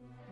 Thank you.